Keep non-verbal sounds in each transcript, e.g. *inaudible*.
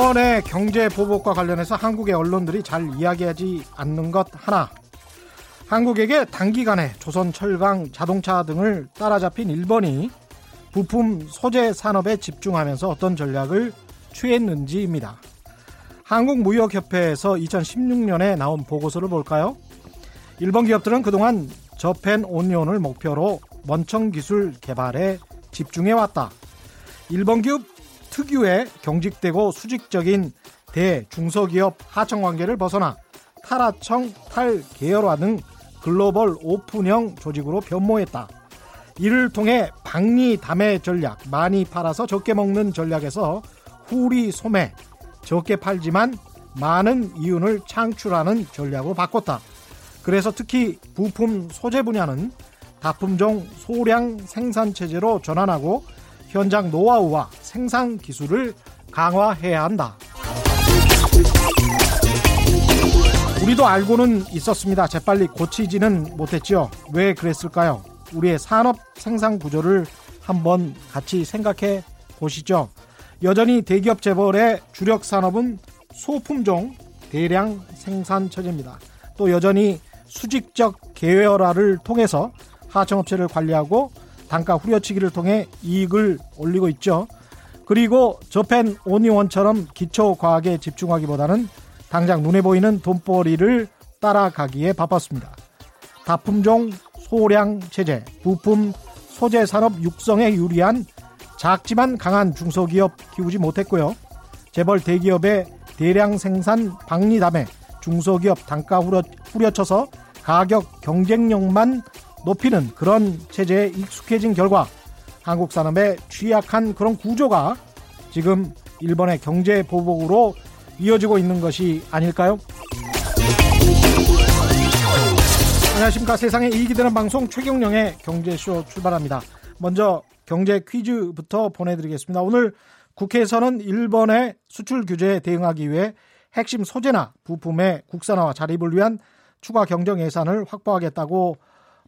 네, 일본의 경제 보복과 관련해서 한국의 언론들이 잘 이야기하지 않는 것 하나. 한국에게 단기간에 조선 철강, 자동차 등을 따라잡힌 일본이 부품 소재 산업에 집중하면서 어떤 전략을 취했는지입니다. 한국무역협회에서 2016년에 나온 보고서를 볼까요? 일본 기업들은 그동안 저펜 온리온을 목표로 원청 기술 개발에 집중해 왔다. 일본 기업 특유의 경직되고 수직적인 대 중소기업 하청 관계를 벗어나 탈하청, 탈계열화 등 글로벌 오픈형 조직으로 변모했다. 이를 통해 박리 담해 전략, 많이 팔아서 적게 먹는 전략에서 후리 소매, 적게 팔지만 많은 이윤을 창출하는 전략으로 바꿨다. 그래서 특히 부품 소재 분야는 다품종 소량 생산 체제로 전환하고 현장 노하우와 생산 기술을 강화해야 한다. 우리도 알고는 있었습니다. 재빨리 고치지는 못했지요. 왜 그랬을까요? 우리의 산업 생산 구조를 한번 같이 생각해 보시죠. 여전히 대기업 재벌의 주력 산업은 소품종 대량 생산 처제입니다. 또 여전히 수직적 계열화를 통해서 하청업체를 관리하고 단가 후려치기를 통해 이익을 올리고 있죠. 그리고 저펜 오니원처럼 기초 과학에 집중하기보다는 당장 눈에 보이는 돈벌이를 따라가기에 바빴습니다. 다품종 소량 체제, 부품 소재 산업 육성에 유리한 작지만 강한 중소기업 키우지 못했고요. 재벌 대기업의 대량 생산 박리담에 중소기업 단가 후려, 후려쳐서 가격 경쟁력만 높이는 그런 체제에 익숙해진 결과 한국 산업의 취약한 그런 구조가 지금 일본의 경제 보복으로 이어지고 있는 것이 아닐까요? 안녕하십니까. 세상에 이익이 되는 방송 최경령의 경제쇼 출발합니다. 먼저 경제 퀴즈부터 보내드리겠습니다. 오늘 국회에서는 일본의 수출 규제에 대응하기 위해 핵심 소재나 부품의 국산화와 자립을 위한 추가 경정 예산을 확보하겠다고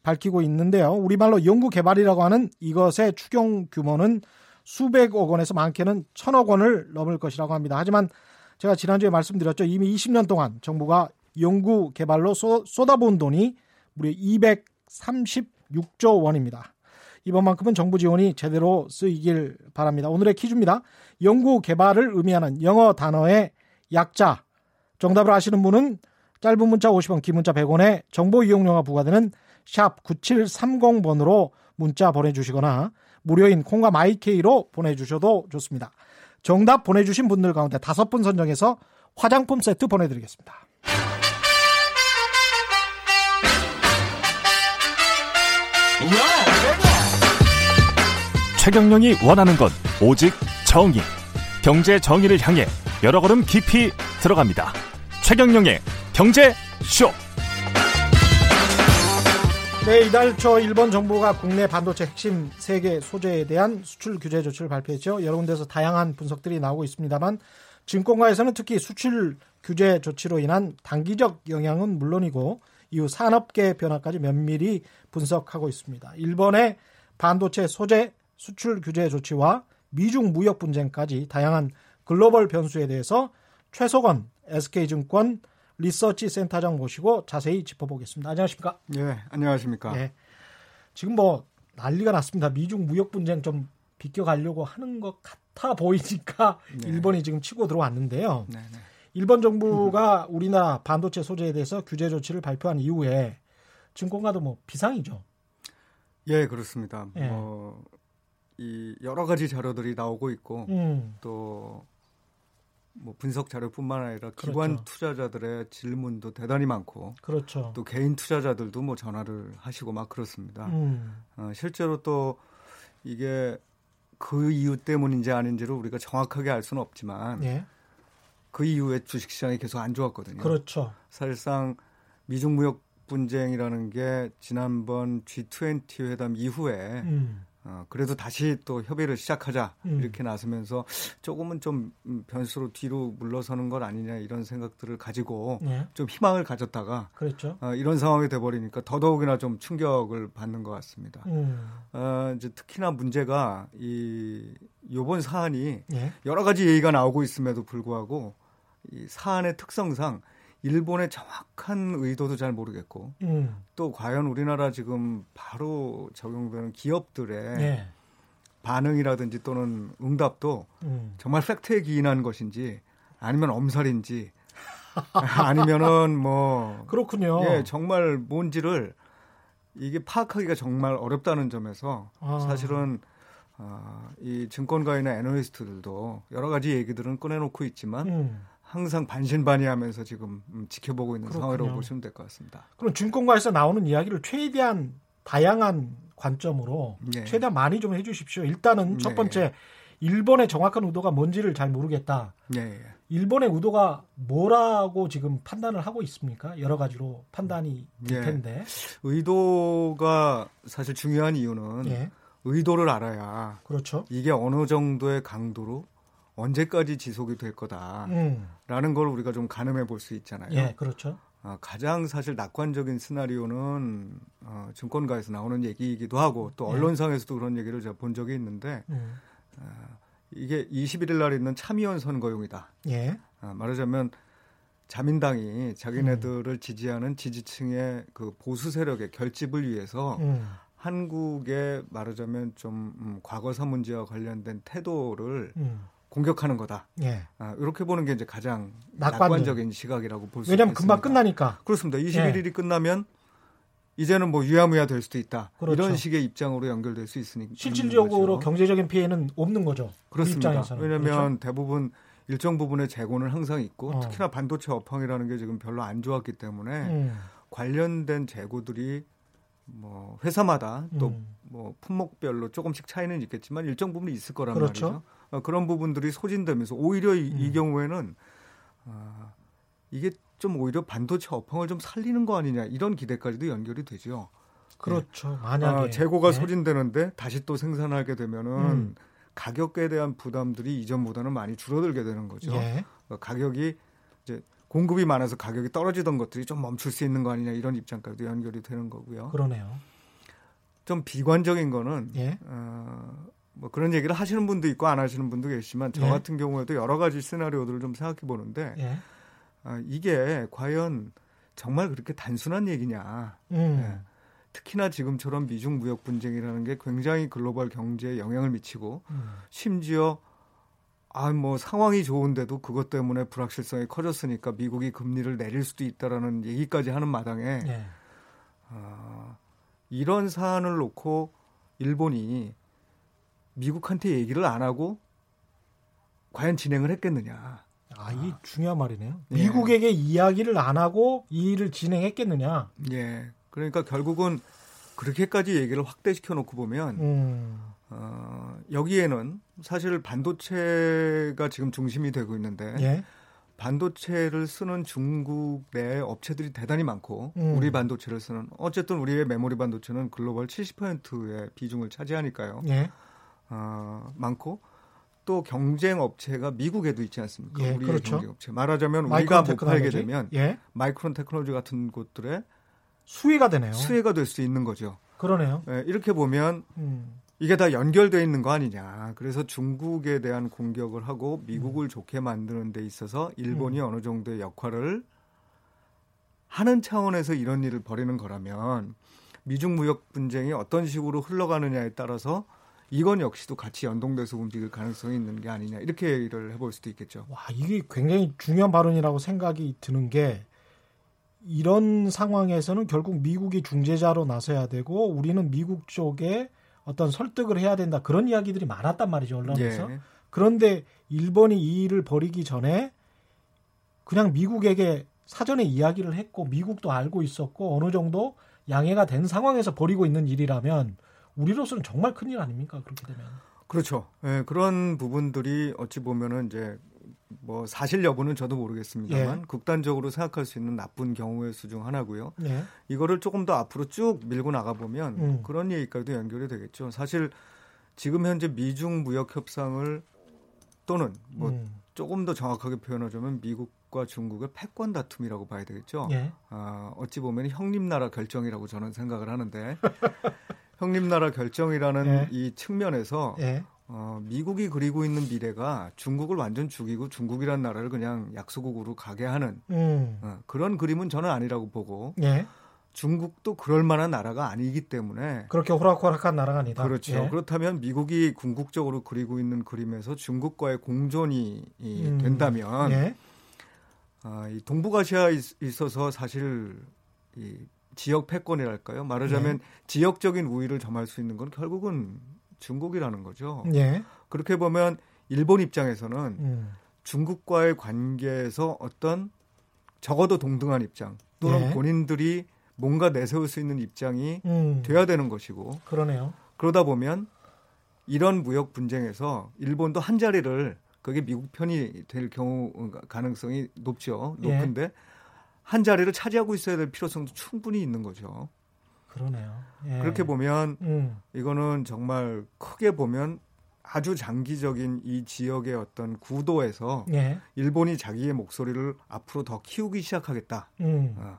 밝히고 있는데요. 우리말로 연구개발이라고 하는 이것의 추경 규모는 수백억 원에서 많게는 천억 원을 넘을 것이라고 합니다. 하지만 제가 지난주에 말씀드렸죠. 이미 20년 동안 정부가 연구개발로 쏟아부은 돈이 무려 236조 원입니다. 이번만큼은 정부 지원이 제대로 쓰이길 바랍니다. 오늘의 퀴즈입니다. 연구 개발을 의미하는 영어 단어의 약자. 정답을 아시는 분은 짧은 문자 50원, 긴 문자 100원에 정보 이용료가 부과되는 샵 9730번으로 문자 보내주시거나 무료인 콩과 마이케이로 보내주셔도 좋습니다. 정답 보내주신 분들 가운데 다섯 분 선정해서 화장품 세트 보내드리겠습니다. 최경영이 원하는 건 오직 정의. 경제 정의를 향해 여러 걸음 깊이 들어갑니다. 최경영의 경제 쇼. 네, 이달 초 일본 정부가 국내 반도체 핵심 세계 소재에 대한 수출 규제 조치를 발표했죠. 여러 군데서 다양한 분석들이 나오고 있습니다만 증권가에서는 특히 수출 규제 조치로 인한 단기적 영향은 물론이고 이후 산업계 변화까지 면밀히 분석하고 있습니다. 일본의 반도체 소재 수출 규제 조치와 미중 무역 분쟁까지 다양한 글로벌 변수에 대해서 최석원 SK증권 리서치 센터장 모시고 자세히 짚어보겠습니다. 안녕하십니까? 예, 안녕하십니까? 예. 지금 뭐 난리가 났습니다. 미중 무역 분쟁 좀 비껴가려고 하는 것 같아 보이니까 네. 일본이 지금 치고 들어왔는데요. 네, 네. 일본 정부가 우리나라 반도체 소재에 대해서 규제 조치를 발표한 이후에 증권가도 뭐 비상이죠. 예, 그렇습니다. 예. 뭐 이 여러 가지 자료들이 나오고 있고 음. 또 뭐 분석 자료뿐만 아니라 그렇죠. 기관 투자자들의 질문도 대단히 많고 그렇죠. 또 개인 투자자들도 뭐 전화를 하시고 막 그렇습니다. 음. 어, 실제로 또 이게 그 이유 때문인지 아닌지를 우리가 정확하게 알 수는 없지만 예. 그 이후에 주식시장이 계속 안 좋았거든요. 그렇죠. 사실상 미중 무역 분쟁이라는 게 지난번 G20 회담 이후에 음. 어, 그래도 다시 또 협의를 시작하자 음. 이렇게 나서면서 조금은 좀 변수로 뒤로 물러서는 건 아니냐 이런 생각들을 가지고 네. 좀 희망을 가졌다가 그렇죠. 어, 이런 상황이 돼버리니까 더더욱이나 좀 충격을 받는 것 같습니다. 음. 어, 이제 특히나 문제가 이 요번 사안이 예. 여러 가지 얘기가 나오고 있음에도 불구하고 이 사안의 특성상 일본의 정확한 의도도 잘 모르겠고 음. 또 과연 우리나라 지금 바로 적용되는 기업들의 예. 반응이라든지 또는 응답도 음. 정말 팩트에 기인한 것인지 아니면 엄살인지 *laughs* 아니면은 뭐 그렇군요. 예, 정말 뭔지를 이게 파악하기가 정말 어렵다는 점에서 아. 사실은 어, 이 증권가이나 애널리스트들도 여러 가지 얘기들은 꺼내놓고 있지만 음. 항상 반신반의하면서 지금 음, 지켜보고 있는 그렇군요. 상황이라고 보시면 될 것 같습니다. 그럼 증권가에서 나오는 이야기를 최대한 다양한 관점으로 네. 최대한 많이 좀 해주십시오. 일단은 첫 네. 번째 일본의 정확한 의도가 뭔지를 잘 모르겠다. 네. 일본의 의도가 뭐라고 지금 판단을 하고 있습니까? 여러 가지로 판단이 될 네. 텐데. 의도가 사실 중요한 이유는 예. 의도를 알아야 그렇죠. 이게 어느 정도의 강도로 언제까지 지속이 될 거다라는 음. 걸 우리가 좀 가늠해 볼 수 있잖아요. 예, 그렇죠. 어, 가장 사실 낙관적인 시나리오는 어, 증권가에서 나오는 얘기이기도 하고 또 예. 언론상에서도 그런 얘기를 제가 본 적이 있는데 음. 어, 이게 21일 날 있는 참의원 선거용이다. 예. 어, 말하자면 자민당이 자기네들을 음. 지지하는 지지층의 그 보수 세력의 결집을 위해서 음. 한국의 말하자면 좀 음, 과거사 문제와 관련된 태도를 음. 공격하는 거다. 예. 아, 이렇게 보는 게 이제 가장 낙관적인 시각이라고 볼 수 있습니다. 왜냐하면 금방 끝나니까. 그렇습니다. 21일이 예. 끝나면 이제는 뭐 유야무야 될 수도 있다. 그렇죠. 이런 식의 입장으로 연결될 수 있으니까. 실질적으로 경제적인 피해는 없는 거죠. 그렇습니다. 왜냐하면 그렇죠? 대부분 일정 부분의 재고는 항상 있고 어. 특히나 반도체 업황이라는 게 지금 별로 안 좋았기 때문에 음. 관련된 재고들이 뭐 회사마다 또뭐 음. 품목별로 조금씩 차이는 있겠지만 일정 부분이 있을 거란 그렇죠. 말이죠. 어, 그런 부분들이 소진되면서 오히려 이, 음. 이 경우에는 어, 이게 좀 오히려 반도체 업황을 좀 살리는 거 아니냐 이런 기대까지도 연결이 되죠. 그렇죠. 네. 만약에 아, 재고가 네. 소진되는데 다시 또 생산하게 되면은 음. 가격에 대한 부담들이 이전보다는 많이 줄어들게 되는 거죠. 예. 그러니까 가격이 이제 공급이 많아서 가격이 떨어지던 것들이 좀 멈출 수 있는 거 아니냐 이런 입장까지도 연결이 되는 거고요. 그러네요. 좀 비관적인 거는 예. 어, 뭐 그런 얘기를 하시는 분도 있고 안 하시는 분도 계시지만 저 예. 같은 경우에도 여러 가지 시나리오들을 좀 생각해 보는데 예. 어, 이게 과연 정말 그렇게 단순한 얘기냐. 음. 예. 특히나 지금처럼 미중 무역 분쟁이라는 게 굉장히 글로벌 경제에 영향을 미치고 음. 심지어 아, 뭐 상황이 좋은데도 그것 때문에 불확실성이 커졌으니까 미국이 금리를 내릴 수도 있다라는 얘기까지 하는 마당에 네. 어, 이런 사안을 놓고 일본이 미국한테 얘기를 안 하고 과연 진행을 했겠느냐. 아, 이 중요한 말이네요. 예. 미국에게 이야기를 안 하고 이 일을 진행했겠느냐. 예. 그러니까 결국은 그렇게까지 얘기를 확대시켜 놓고 보면 음. 어, 여기에는 사실 반도체가 지금 중심이 되고 있는데 예? 반도체를 쓰는 중국 내 업체들이 대단히 많고 음. 우리 반도체를 쓰는 어쨌든 우리의 메모리 반도체는 글로벌 70%의 비중을 차지하니까요. 예? 어, 많고 또 경쟁 업체가 미국에도 있지 않습니까? 예, 우리의 그렇죠. 경쟁 업체. 말하자면 우리가 못 팔게 되면 예? 마이크론 테크놀로지 같은 곳들에 수혜가 되네요. 수혜가 될 수 있는 거죠. 그러네요. 예, 이렇게 보면 음. 이게 다 연결돼 있는 거 아니냐. 그래서 중국에 대한 공격을 하고 미국을 음. 좋게 만드는 데 있어서 일본이 음. 어느 정도의 역할을 하는 차원에서 이런 일을 벌이는 거라면 미중 무역 분쟁이 어떤 식으로 흘러가느냐에 따라서 이건 역시도 같이 연동돼서 움직일 가능성이 있는 게 아니냐 이렇게 얘기를 해볼 수도 있겠죠. 와 이게 굉장히 중요한 발언이라고 생각이 드는 게 이런 상황에서는 결국 미국이 중재자로 나서야 되고 우리는 미국 쪽에 어떤 설득을 해야 된다 그런 이야기들이 많았단 말이죠 언론에서. 예. 그런데 일본이 이 일을 벌이기 전에 그냥 미국에게 사전에 이야기를 했고 미국도 알고 있었고 어느 정도 양해가 된 상황에서 벌이고 있는 일이라면 우리로서는 정말 큰일 아닙니까 그렇게 되면. 그렇죠. 예, 그런 부분들이 어찌 보면은 이제 뭐 사실 여부는 저도 모르겠습니다만 예. 극단적으로 생각할 수 있는 나쁜 경우의 수 중 하나고요. 예. 이거를 조금 더 앞으로 쭉 밀고 나가 보면 음. 그런 얘기까지도 연결이 되겠죠. 사실 지금 현재 미중 무역 협상을 또는 뭐 음. 조금 더 정확하게 표현하자면 미국과 중국의 패권 다툼이라고 봐야 되겠죠. 예. 아, 어찌 보면 형님 나라 결정이라고 저는 생각을 하는데 *laughs* 형님 나라 결정이라는 예. 이 측면에서 예. 어, 미국이 그리고 있는 미래가 중국을 완전 죽이고 중국이란 나라를 그냥 약소국으로 가게 하는 음. 어, 그런 그림은 저는 아니라고 보고 예. 중국도 그럴 만한 나라가 아니기 때문에 그렇게 호락호락한 나라가 아니다. 그렇죠. 예. 그렇다면 미국이 궁극적으로 그리고 있는 그림에서 중국과의 공존이 음. 된다면 예. 아, 이 동북아시아에 있어서 사실 이 지역 패권이랄까요? 말하자면 예. 지역적인 우위를 점할 수 있는 건 결국은 중국이라는 거죠. 예. 그렇게 보면 일본 입장에서는 음. 중국과의 관계에서 어떤 적어도 동등한 입장 또는 예. 본인들이 뭔가 내세울 수 있는 입장이 음. 돼야 되는 것이고 그러네요. 그러다 보면 이런 무역 분쟁에서 일본도 한 자리를 그게 미국 편이 될 경우 가능성이 높죠. 예. 높은데 예. 한 자리를 차지하고 있어야 될 필요성도 충분히 있는 거죠. 그러네요. 예. 그렇게 보면 음. 이거는 정말 크게 보면 아주 장기적인 이 지역의 어떤 구도에서 예. 일본이 자기의 목소리를 앞으로 더 키우기 시작하겠다. 음. 어.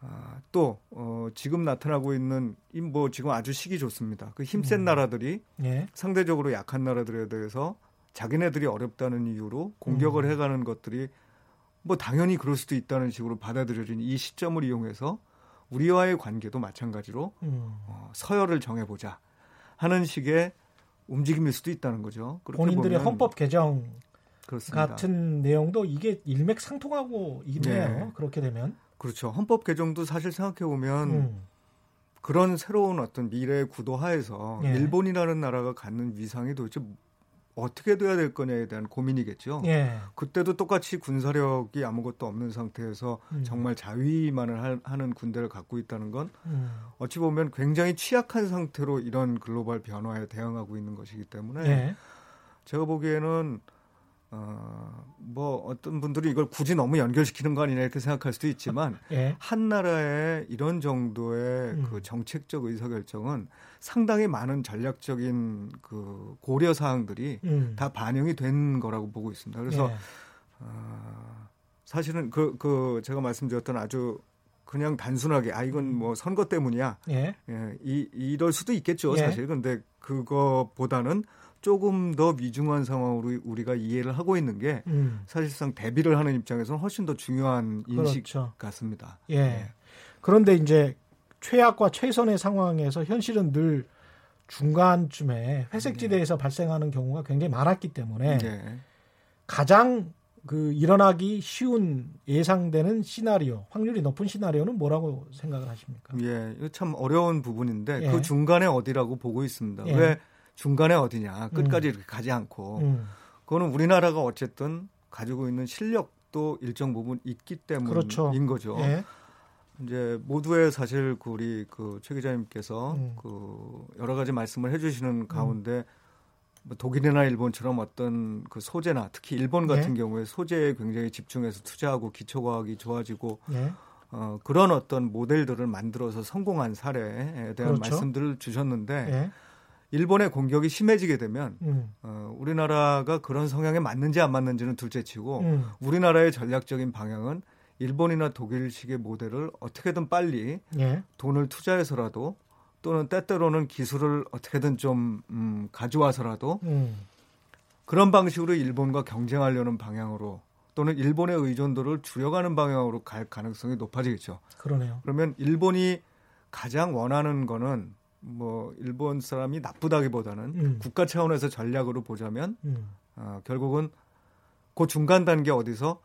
아, 또 어, 지금 나타나고 있는 뭐 지금 아주 시기 좋습니다. 그 힘센 음. 나라들이 예. 상대적으로 약한 나라들에 대해서 자기네들이 어렵다는 이유로 공격을 음. 해가는 것들이 뭐 당연히 그럴 수도 있다는 식으로 받아들여진 이 시점을 이용해서 우리와의 관계도 마찬가지로 음. 어, 서열을 정해보자 하는 식의 움직임일 수도 있다는 거죠. 본인들의 헌법 개정 그렇습니다. 같은 내용도 이게 일맥상통하고 있네요. 네. 그렇게 되면 그렇죠. 헌법 개정도 사실 생각해 보면 음. 그런 새로운 어떤 미래 구도 하에서 예. 일본이라는 나라가 갖는 위상이 도대체 어떻게 돼야 될 거냐에 대한 고민이겠죠. 예. 그때도 똑같이 군사력이 아무것도 없는 상태에서 음. 정말 자위만을 하는 군대를 갖고 있다는 건 음. 어찌 보면 굉장히 취약한 상태로 이런 글로벌 변화에 대응하고 있는 것이기 때문에 예. 제가 보기에는 어, 뭐 어떤 분들이 이걸 굳이 너무 연결시키는 거 아니냐 이렇게 생각할 수도 있지만 *laughs* 예. 한 나라의 이런 정도의 음. 그 정책적 의사결정은 상당히 많은 전략적인 그 고려 사항들이 음. 다 반영이 된 거라고 보고 있습니다. 그래서 예. 어, 사실은 그, 그 제가 말씀드렸던 아주 그냥 단순하게 아 이건 뭐 선거 때문이야. 예. 예 이, 이럴 수도 있겠죠, 예. 사실. 근데 그거보다는 조금 더 위중한 상황으로 우리가 이해를 하고 있는 게 음. 사실상 대비를 하는 입장에서는 훨씬 더 중요한 인식 그렇죠. 같습니다. 예. 네. 그런데 이제 최악과 최선의 상황에서 현실은 늘 중간쯤에 회색지대에서 네. 발생하는 경우가 굉장히 많았기 때문에 네. 가장 그 일어나기 쉬운 예상되는 시나리오, 확률이 높은 시나리오는 뭐라고 생각을 하십니까? 예, 이거 참 어려운 부분인데 예. 그 중간에 어디라고 보고 있습니다. 예. 왜 중간에 어디냐 끝까지 음. 이렇게 가지 않고 음. 그거는 우리나라가 어쨌든 가지고 있는 실력도 일정 부분 있기 때문인 그렇죠. 거죠. 예. 이제 모두의 사실 그 우리 그 최 기자님께서 음. 그 여러 가지 말씀을 해주시는 음. 가운데 뭐 독일이나 일본처럼 어떤 그 소재나 특히 일본 같은 예. 경우에 소재에 굉장히 집중해서 투자하고 기초과학이 좋아지고 예. 어, 그런 어떤 모델들을 만들어서 성공한 사례에 대한 그렇죠. 말씀들을 주셨는데 예. 일본의 공격이 심해지게 되면 음. 어, 우리나라가 그런 성향에 맞는지 안 맞는지는 둘째치고 음. 우리나라의 전략적인 방향은 일본이나 독일식의 모델을 어떻게든 빨리 예. 돈을 투자해서라도 또는 때때로는 기술을 어떻게든 좀 음, 가져와서라도 음. 그런 방식으로 일본과 경쟁하려는 방향으로 또는 일본의 의존도를 줄여가는 방향으로 갈 가능성이 높아지겠죠. 그러네요. 그러면 일본이 가장 원하는 거는 뭐 일본 사람이 나쁘다기보다는 음. 국가 차원에서 전략으로 보자면 음. 어, 결국은 그 중간 단계 어디서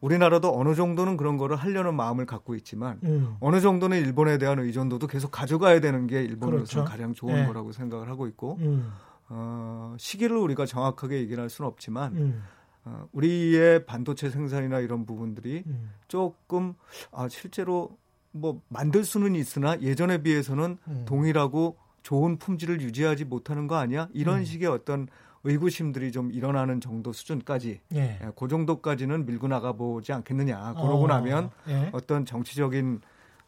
우리나라도 어느 정도는 그런 거를 하려는 마음을 갖고 있지만 음. 어느 정도는 일본에 대한 의존도도 계속 가져가야 되는 게 일본으로서 그렇죠. 가장 좋은 네. 거라고 생각을 하고 있고 음. 어, 시기를 우리가 정확하게 얘기를 할 수는 없지만 음. 어, 우리의 반도체 생산이나 이런 부분들이 음. 조금 아, 실제로 뭐 만들 수는 있으나 예전에 비해서는 음. 동일하고 좋은 품질을 유지하지 못하는 거 아니야? 이런 음. 식의 어떤 의구심들이 좀 일어나는 정도 수준까지 예. 예그 정도까지는 밀고 나가보지 않겠느냐. 그러고 어. 나면 예. 어떤 정치적인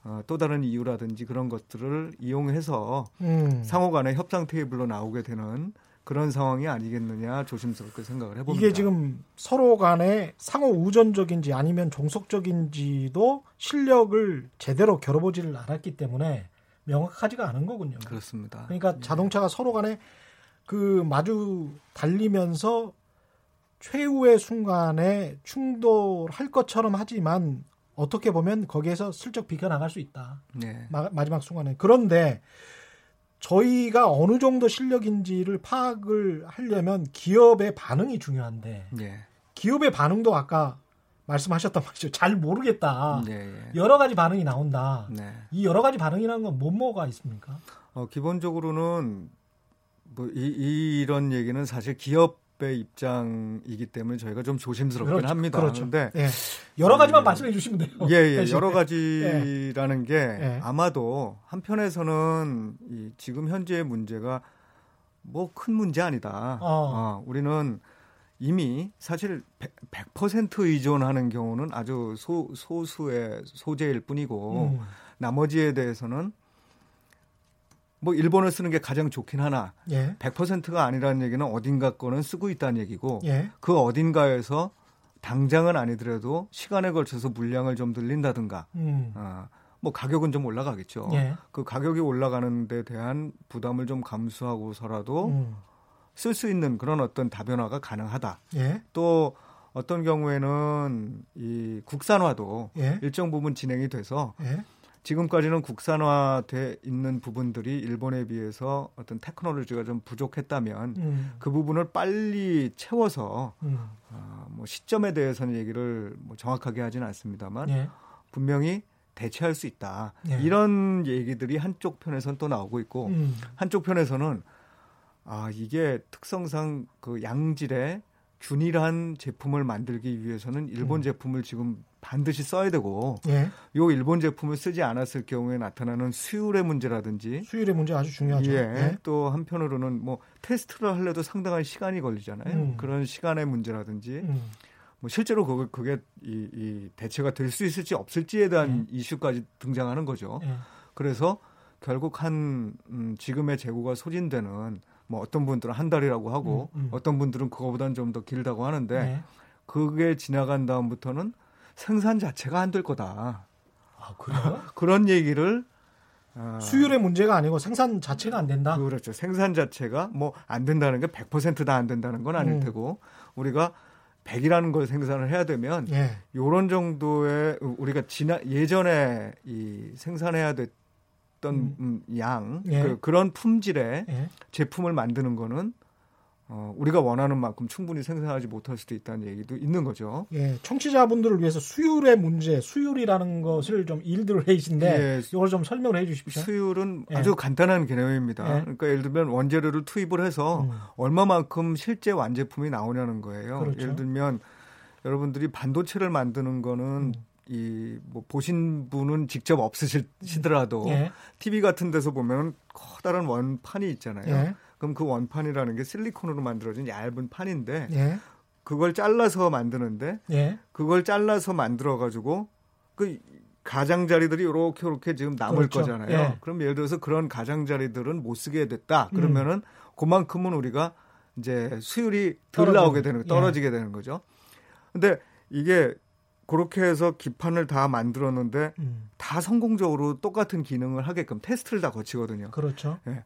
어, 또 다른 이유라든지 그런 것들을 이용해서 음. 상호 간의 협상 테이블로 나오게 되는 그런 상황이 아니겠느냐 조심스럽게 생각을 해봅니다. 이게 지금 서로 간에 상호 우전적인지 아니면 종속적인지도 실력을 제대로 겨뤄보지를 않았기 때문에 명확하지가 않은 거군요. 그렇습니다. 그러니까 예. 자동차가 서로 간에 그 마주 달리면서 최후의 순간에 충돌할 것처럼 하지만 어떻게 보면 거기에서 슬쩍 비켜나갈 수 있다. 네. 마, 마지막 순간에. 그런데 저희가 어느 정도 실력인지를 파악을 하려면 기업의 반응이 중요한데 네. 기업의 반응도 아까 말씀하셨던 말이죠. 잘 모르겠다. 네, 네. 여러 가지 반응이 나온다. 네. 이 여러 가지 반응이라는 건 뭐뭐가 있습니까? 어, 기본적으로는 뭐 이, 이런 얘기는 사실 기업 의 입장이기 때문에 저희가 좀 조심스럽긴 그렇죠, 합니다. 그렇죠. 그런데 예. 여러 가지만 음, 말씀해 주시면 돼요. 예, 예. 여러 가지라는 예. 게 예. 아마도 한편에서는 이 지금 현재의 문제가 뭐 큰 문제 아니다. 어. 어, 우리는 이미 사실 100%, 100% 의존하는 경우는 아주 소, 소수의 소재일 뿐이고 음. 나머지에 대해서는 뭐 일본어 쓰는 게 가장 좋긴 하나 예. 100%가 아니라는 얘기는 어딘가 거는 쓰고 있다는 얘기고 예. 그 어딘가에서 당장은 아니더라도 시간에 걸쳐서 물량을 좀 늘린다든가 음. 어, 뭐 가격은 좀 올라가겠죠. 예. 그 가격이 올라가는 데 대한 부담을 좀 감수하고서라도 음. 쓸수 있는 그런 어떤 다변화가 가능하다. 예. 또 어떤 경우에는 이 국산화도 예. 일정 부분 진행이 돼서 예. 지금까지는 국산화돼 있는 부분들이 일본에 비해서 어떤 테크놀로지가 좀 부족했다면 음. 그 부분을 빨리 채워서 음. 어, 뭐 시점에 대해서는 얘기를 뭐 정확하게 하지는 않습니다만 예. 분명히 대체할 수 있다 예. 이런 얘기들이 한쪽 편에서는 또 나오고 있고 음. 한쪽 편에서는 아 이게 특성상 그 양질의 균일한 제품을 만들기 위해서는 일본 음. 제품을 지금 반드시 써야 되고 예. 요 일본 제품을 쓰지 않았을 경우에 나타나는 수율의 문제라든지 수율의 문제 아주 중요하죠. 예. 예. 또 한편으로는 뭐 테스트를 하려도 상당한 시간이 걸리잖아요. 음. 그런 시간의 문제라든지 음. 뭐 실제로 그게, 그게 이, 이 대체가 될 수 있을지 없을지에 대한 예. 이슈까지 등장하는 거죠. 예. 그래서 결국 한 음, 지금의 재고가 소진되는 뭐 어떤 분들은 한 달이라고 하고 음, 음. 어떤 분들은 그거보다는 좀 더 길다고 하는데 네. 그게 지나간 다음부터는 생산 자체가 안 될 거다. 아, 그래요? *laughs* 그런 얘기를 어, 수율의 문제가 아니고 생산 자체가 안 된다. 그렇죠. 생산 자체가 뭐 안 된다는 게 100%다 안 된다는 건 아닐 음. 테고 우리가 100이라는 걸 생산을 해야 되면 예. 요런 정도의 우리가 지난 예전에 이 생산해야 됐 던 음. 음양 예. 그, 그런 품질의 예. 제품을 만드는 거는 어, 우리가 원하는 만큼 충분히 생산하지 못할 수도 있다는 얘기도 있는 거죠. 예, 청취자분들을 위해서 수율의 문제, 수율이라는 것을 좀 일들을 해이신데 예, 이걸 좀 설명을 해 주십시오. 수율은 예. 아주 간단한 개념입니다. 예. 그러니까 예를 들면 원재료를 투입을 해서 음. 얼마만큼 실제 완제품이 나오냐는 거예요. 그렇죠. 예를 들면 여러분들이 반도체를 만드는 거는 음. 이 뭐 보신 분은 직접 없으시더라도 예. TV 같은 데서 보면 커다란 원판이 있잖아요. 예. 그럼 그 원판이라는 게 실리콘으로 만들어진 얇은 판인데 예. 그걸 잘라서 만드는데 예. 그걸 잘라서 만들어 가지고 그 가장자리들이 요렇게 요렇게 지금 남을 그렇죠. 거잖아요. 예. 그럼 예를 들어서 그런 가장자리들은 못 쓰게 됐다. 음. 그러면은 음. 그만큼은 우리가 이제 수율이 덜 나오게 되는 예. 떨어지게 되는 거죠. 근데 이게 그렇게 해서 기판을 다 만들었는데 음. 다 성공적으로 똑같은 기능을 하게끔 테스트를 다 거치거든요. 그렇죠. 예.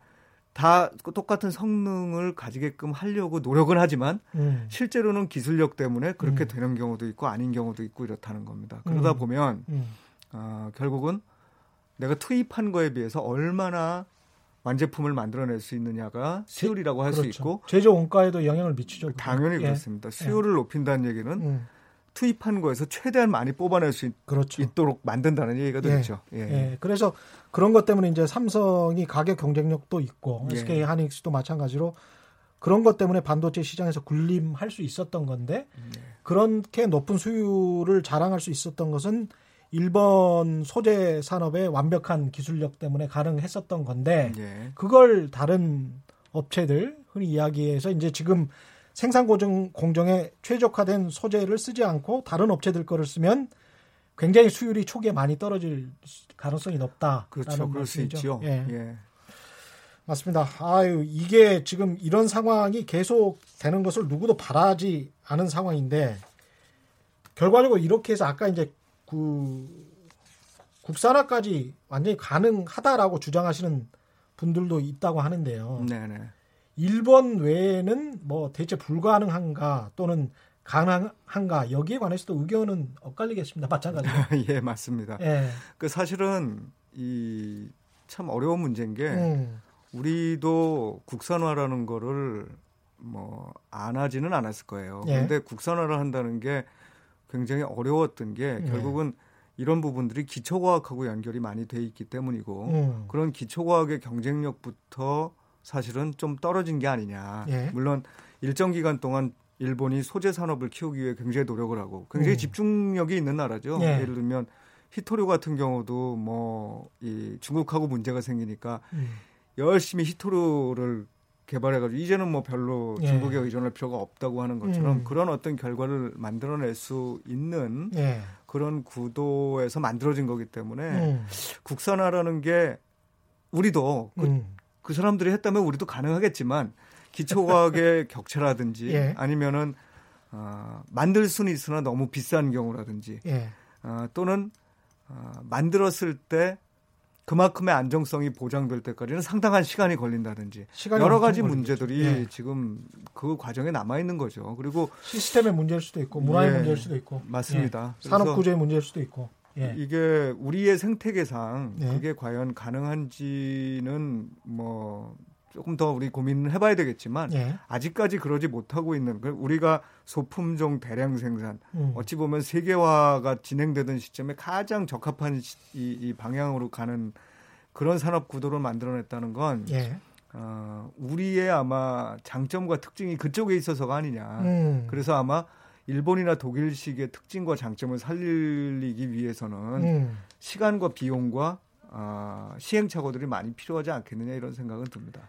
다 똑같은 성능을 가지게끔 하려고 노력은 하지만 음. 실제로는 기술력 때문에 그렇게 음. 되는 경우도 있고 아닌 경우도 있고 이렇다는 겁니다. 그러다 음. 보면 음. 어, 결국은 내가 투입한 거에 비해서 얼마나 완제품을 만들어낼 수 있느냐가 수율이라고 할수 그렇죠. 있고 제조 원가에도 영향을 미치죠. 당연히 예. 그렇습니다. 수율을 예. 높인다는 얘기는 음. 투입한 거에서 최대한 많이 뽑아낼 수 그렇죠. 있도록 만든다는 얘기가 되겠죠. 예. 예. 예. 그래서 그런 것 때문에 이제 삼성이 가격 경쟁력도 있고 예. SK 하이닉스도 마찬가지로 그런 것 때문에 반도체 시장에서 군림할 수 있었던 건데 예. 그렇게 높은 수율을 자랑할 수 있었던 것은 일본 소재 산업의 완벽한 기술력 때문에 가능했었던 건데 예. 그걸 다른 업체들 흔히 이야기해서 이제 지금 생산 공정, 공정에 최적화된 소재를 쓰지 않고 다른 업체들 거를 쓰면 굉장히 수율이 초기에 많이 떨어질 가능성이 높다. 그렇죠. 그럴 수 있죠. 예. 예. 맞습니다. 아유, 이게 지금 이런 상황이 계속 되는 것을 누구도 바라지 않은 상황인데 결과적으로 이렇게 해서 아까 이제 그 국산화까지 완전히 가능하다라고 주장하시는 분들도 있다고 하는데요. 네네. 일본 외에는 뭐 대체 불가능한가 또는 가능한가 여기에 관해서도 의견은 엇갈리겠습니다. 마찬가지로. *laughs* 예, 맞습니다. 예. 그 사실은 이 참 어려운 문제인 게 음. 우리도 국산화라는 거를 뭐 안 하지는 않았을 거예요. 예. 근데 국산화를 한다는 게 굉장히 어려웠던 게 예. 결국은 이런 부분들이 기초과학하고 연결이 많이 돼 있기 때문이고 음. 그런 기초과학의 경쟁력부터 사실은 좀 떨어진 게 아니냐. 예. 물론 일정 기간 동안 일본이 소재 산업을 키우기 위해 굉장히 노력을 하고 굉장히 음. 집중력이 있는 나라죠. 예. 를 들면 히토류 같은 경우도 뭐 이 중국하고 문제가 생기니까 음. 열심히 히토류를 개발해가지고 이제는 뭐 별로 예. 중국에 의존할 필요가 없다고 하는 것처럼 음. 그런 어떤 결과를 만들어낼 수 있는 예. 그런 구도에서 만들어진 거기 때문에 음. 국산화라는 게 우리도 그, 음. 그 사람들이 했다면 우리도 가능하겠지만 기초과학의 *laughs* 격차라든지 예. 아니면은 어, 만들 수는 있으나 너무 비싼 경우라든지 예. 어, 또는 어, 만들었을 때 그만큼의 안정성이 보장될 때까지는 상당한 시간이 걸린다든지 여러 가지 문제들이 예. 지금 그 과정에 남아 있는 거죠. 그리고 시스템의 문제일 수도 있고 문화의 예. 문제일 수도 있고 맞습니다. 예. 산업 구조의 문제일 수도 있고 예. 이게 우리의 생태계상 예. 그게 과연 가능한지는 뭐 조금 더 우리 고민을 해봐야 되겠지만 예. 아직까지 그러지 못하고 있는 우리가 소품종 대량 생산 음. 어찌 보면 세계화가 진행되던 시점에 가장 적합한 시, 이, 이, 방향으로 가는 그런 산업 구도를 만들어냈다는 건 예. 어, 우리의 아마 장점과 특징이 그쪽에 있어서가 아니냐. 음. 그래서 아마 일본이나 독일식의 특징과 장점을 살리기 위해서는 음. 시간과 비용과 어, 시행착오들이 많이 필요하지 않겠느냐 이런 생각은 듭니다.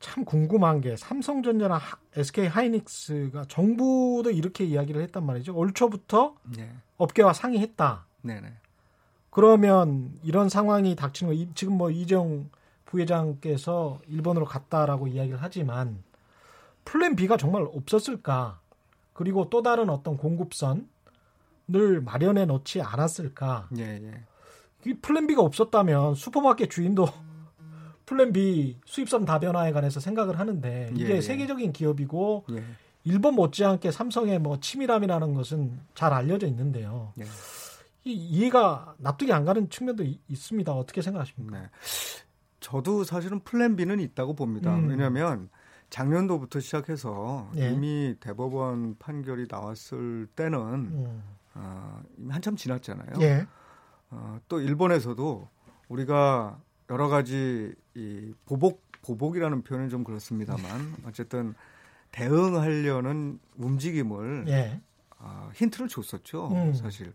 참 궁금한 게 삼성전자나 SK 하이닉스가 정부도 이렇게 이야기를 했단 말이죠. 올 초부터 네. 업계와 상의했다. 네네. 그러면 이런 상황이 닥치는 거 지금 뭐 이정 부회장께서 일본으로 갔다라고 이야기를 하지만 플랜 B가 정말 없었을까? 그리고 또 다른 어떤 공급선을 마련해 놓지 않았을까? 예, 예. 이 플랜 B가 없었다면 슈퍼마켓 주인도 *laughs* 플랜 B 수입선 다변화에 관해서 생각을 하는데 이게 예, 예. 세계적인 기업이고 예. 일본 못지않게 삼성의 뭐 치밀함이라는 것은 잘 알려져 있는데요. 예. 이 이해가 납득이 안 가는 측면도 있습니다. 어떻게 생각하십니까? 네. 저도 사실은 플랜 B는 있다고 봅니다. 음. 왜냐하면 작년도부터 시작해서 예. 이미 대법원 판결이 나왔을 때는 음. 어, 한참 지났잖아요. 예. 어, 또 일본에서도 우리가 여러 가지 이 보복 보복이라는 표현은 좀 그렇습니다만 어쨌든 대응하려는 움직임을 예. 어, 힌트를 줬었죠 음. 사실.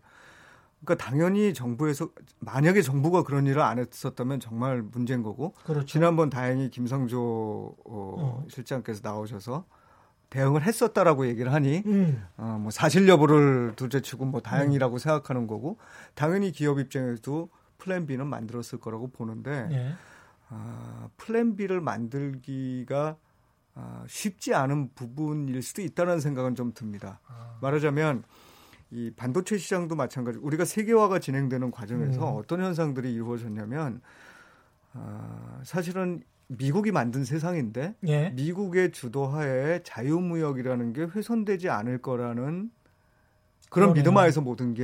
그러니까 당연히 정부에서 만약에 정부가 그런 일을 안 했었다면 정말 문제인 거고 그렇죠. 지난번 다행히 김상조 어, 어. 실장께서 나오셔서 대응을 했었다라고 얘기를 하니 음. 어, 뭐 사실 여부를 둘째치고 뭐 다행이라고 음. 생각하는 거고 당연히 기업 입장에서도 플랜 B는 만들었을 거라고 보는데 예. 아, 플랜 B를 만들기가 아, 쉽지 않은 부분일 수도 있다는 생각은 좀 듭니다. 아. 말하자면 이 반도체 시장도 마찬가지. 우리가 세계화가 진행되는 과정에서 음. 어떤 현상들이 이루어졌냐면 아, 사실은 미국이 만든 세상인데 예. 미국의 주도하에 자유무역이라는 게 훼손되지 않을 거라는 그런 믿음 하에서 모든 게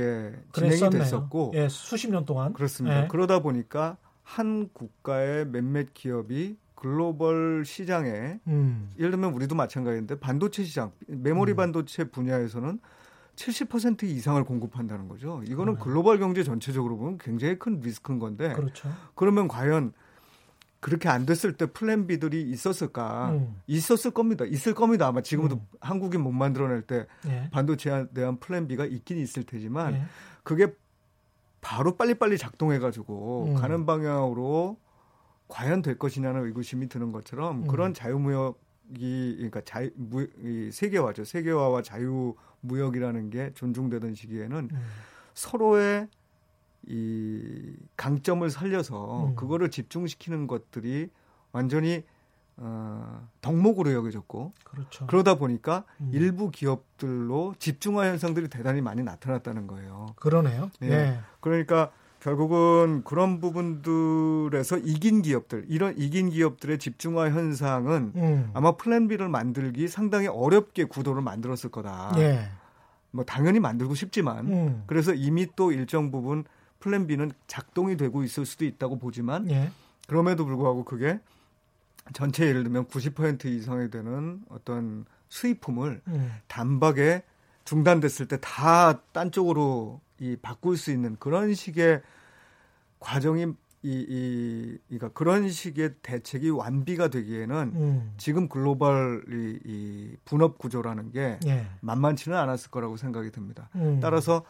진행이 그랬었네요. 됐었고 예, 수십 년 동안 그렇습니다. 예. 그러다 보니까 한 국가의 몇몇 기업이 글로벌 시장에 음. 예를 들면 우리도 마찬가지인데 반도체 시장 메모리 음. 반도체 분야에서는 70% 이상을 공급한다는 거죠. 이거는 네. 글로벌 경제 전체적으로 보면 굉장히 큰 리스크인 건데 그렇죠. 그러면 과연 그렇게 안 됐을 때 플랜 B들이 있었을까? 음. 있었을 겁니다. 있을 겁니다. 아마 지금도 음. 한국이 못 만들어낼 때 예. 반도체에 대한 플랜 B가 있긴 있을 테지만 예. 그게 바로 빨리빨리 작동해가지고 음. 가는 방향으로 과연 될 것이냐는 의구심이 드는 것처럼 음. 그런 자유무역이 그러니까 자유 무, 이 세계화죠. 세계화와 자유 무역이라는 게 존중되던 시기에는 음. 서로의 이 강점을 살려서 음. 그거를 집중시키는 것들이 완전히 어, 덕목으로 여겨졌고 그렇죠. 그러다 보니까 음. 일부 기업들로 집중화 현상들이 대단히 많이 나타났다는 거예요. 그러네요. 네. 네. 그러니까 결국은 그런 부분들에서 이긴 기업들, 이런 이긴 기업들의 집중화 현상은 음. 아마 플랜 B를 만들기 상당히 어렵게 구도를 만들었을 거다. 예. 뭐 당연히 만들고 싶지만 음. 그래서 이미 또 일정 부분 플랜 B는 작동이 되고 있을 수도 있다고 보지만 예. 그럼에도 불구하고 그게 전체 예를 들면 90% 이상이 되는 어떤 수입품을 음. 단박에 중단됐을 때 다 딴 쪽으로 이 바꿀 수 있는 그런 식의 과정이 이, 이, 그러니까 그런 식의 대책이 완비가 되기에는 음. 지금 글로벌 이, 이 분업 구조라는 게 예. 만만치는 않았을 거라고 생각이 듭니다. 음. 따라서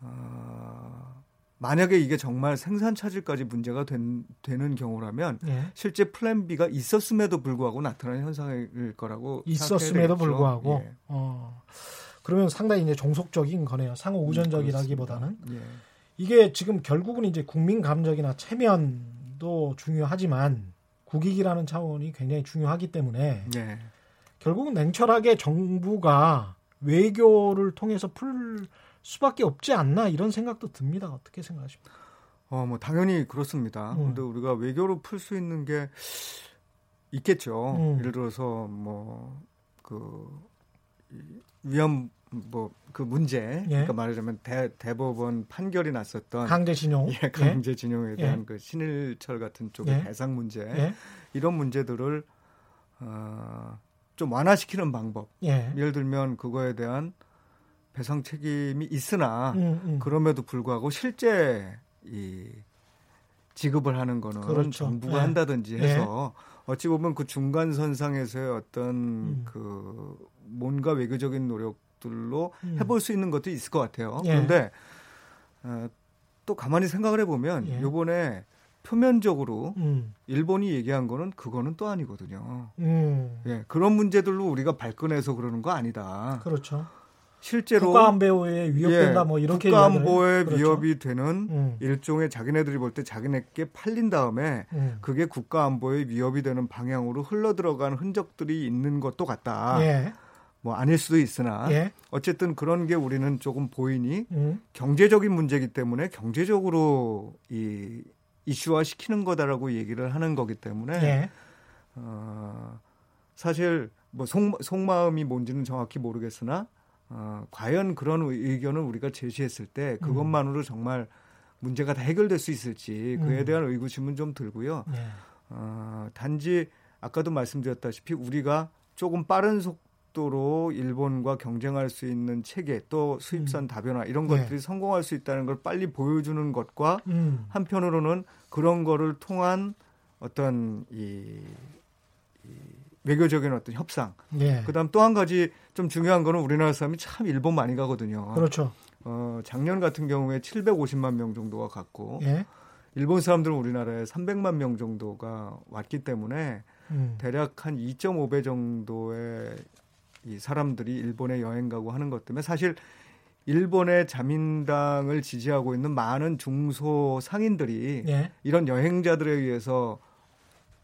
어, 만약에 이게 정말 생산 차질까지 문제가 된, 되는 경우라면 예. 실제 플랜 B가 있었음에도 불구하고 나타나는 현상일 거라고 있었음에도 불구하고 예. 어. 그러면 상당히 이제 종속적인 거네요. 상호 우전적이라기보다는. 음, 예. 이게 지금 결국은 이제 국민 감정이나 체면도 중요하지만 국익이라는 차원이 굉장히 중요하기 때문에 예. 결국은 냉철하게 정부가 외교를 통해서 풀 수밖에 없지 않나 이런 생각도 듭니다. 어떻게 생각하십니까? 어, 뭐 당연히 그렇습니다. 음. 근데 우리가 외교로 풀 수 있는 게 있겠죠. 음. 예를 들어서 뭐그 위험 뭐 그 문제 예. 그러니까 말하자면 대, 대법원 판결이 났었던 강제징용 예, 예. 강제징용에 대한 예. 그 신일철 같은 쪽의 예. 배상 문제 예. 이런 문제들을 어, 좀 완화시키는 방법 예를 들면 그거에 대한 배상 책임이 있으나 음, 음. 그럼에도 불구하고 실제 이 지급을 하는 거는 그렇죠. 정부가 한다든지 해서 어찌 보면 그 중간 선상에서의 어떤 음. 그 뭔가 외교적인 노력 들로 음. 해볼 수 있는 것도 있을 것 같아요. 예. 그런데 어, 또 가만히 생각을 해보면 예. 요번에 표면적으로 음. 일본이 얘기한 거는 그거는 또 아니거든요. 음. 예, 그런 문제들로 우리가 발끈해서 그러는 거 아니다. 그렇죠. 실제로 국가안보에 위협된다 예, 뭐 이렇게 국가안보에 그렇죠. 위협이 되는 음. 일종의 자기네들이 볼 때 자기네께 팔린 다음에 음. 그게 국가안보에 위협이 되는 방향으로 흘러 들어간 흔적들이 있는 것도 같다. 예. 뭐 아닐 수도 있으나 예. 어쨌든 그런 게 우리는 조금 보이니 음. 경제적인 문제이기 때문에 경제적으로 이 이슈화 시키는 거다라고 얘기를 하는 거기 때문에 예. 어, 사실 뭐 속, 속마음이 뭔지는 정확히 모르겠으나 어, 과연 그런 의견을 우리가 제시했을 때 그것만으로 정말 문제가 다 해결될 수 있을지 그에 음. 대한 의구심은 좀 들고요. 예. 어, 단지 아까도 말씀드렸다시피 우리가 조금 빠른 속 도로 일본과 경쟁할 수 있는 체계 또 수입산 음. 다변화 이런 네. 것들이 네. 성공할 수 있다는 걸 빨리 보여주는 것과 음. 한편으로는 그런 거를 통한 어떤 이, 이 외교적인 어떤 협상. 네. 그다음 또 한 가지 좀 중요한 거는 우리나라 사람이 참 일본 많이 가거든요. 그렇죠. 어, 작년 같은 경우에 750만 명 정도가 갔고 예? 일본 사람들은 우리나라에 300만 명 정도가 왔기 때문에 음. 대략 한 2.5배 정도의 이 사람들이 일본에 여행 가고 하는 것 때문에 사실 일본의 자민당을 지지하고 있는 많은 중소 상인들이 예? 이런 여행자들에 의해서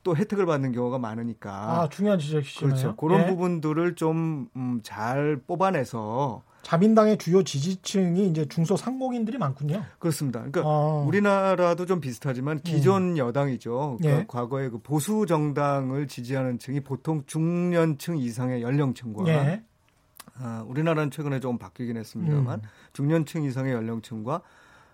또 혜택을 받는 경우가 많으니까. 아, 중요한 지적이시네요. 그렇죠. 그런 예? 부분들을 좀잘 음, 뽑아내서 자민당의 주요 지지층이 이제 중소상공인들이 많군요. 그렇습니다. 그러니까 아. 우리나라도 좀 비슷하지만 기존 음. 여당이죠. 그러니까 예. 과거에 그 보수 정당을 지지하는 층이 보통 중년층 이상의 연령층과 예. 아, 우리나라는 최근에 조금 바뀌긴 했습니다만 음. 중년층 이상의 연령층과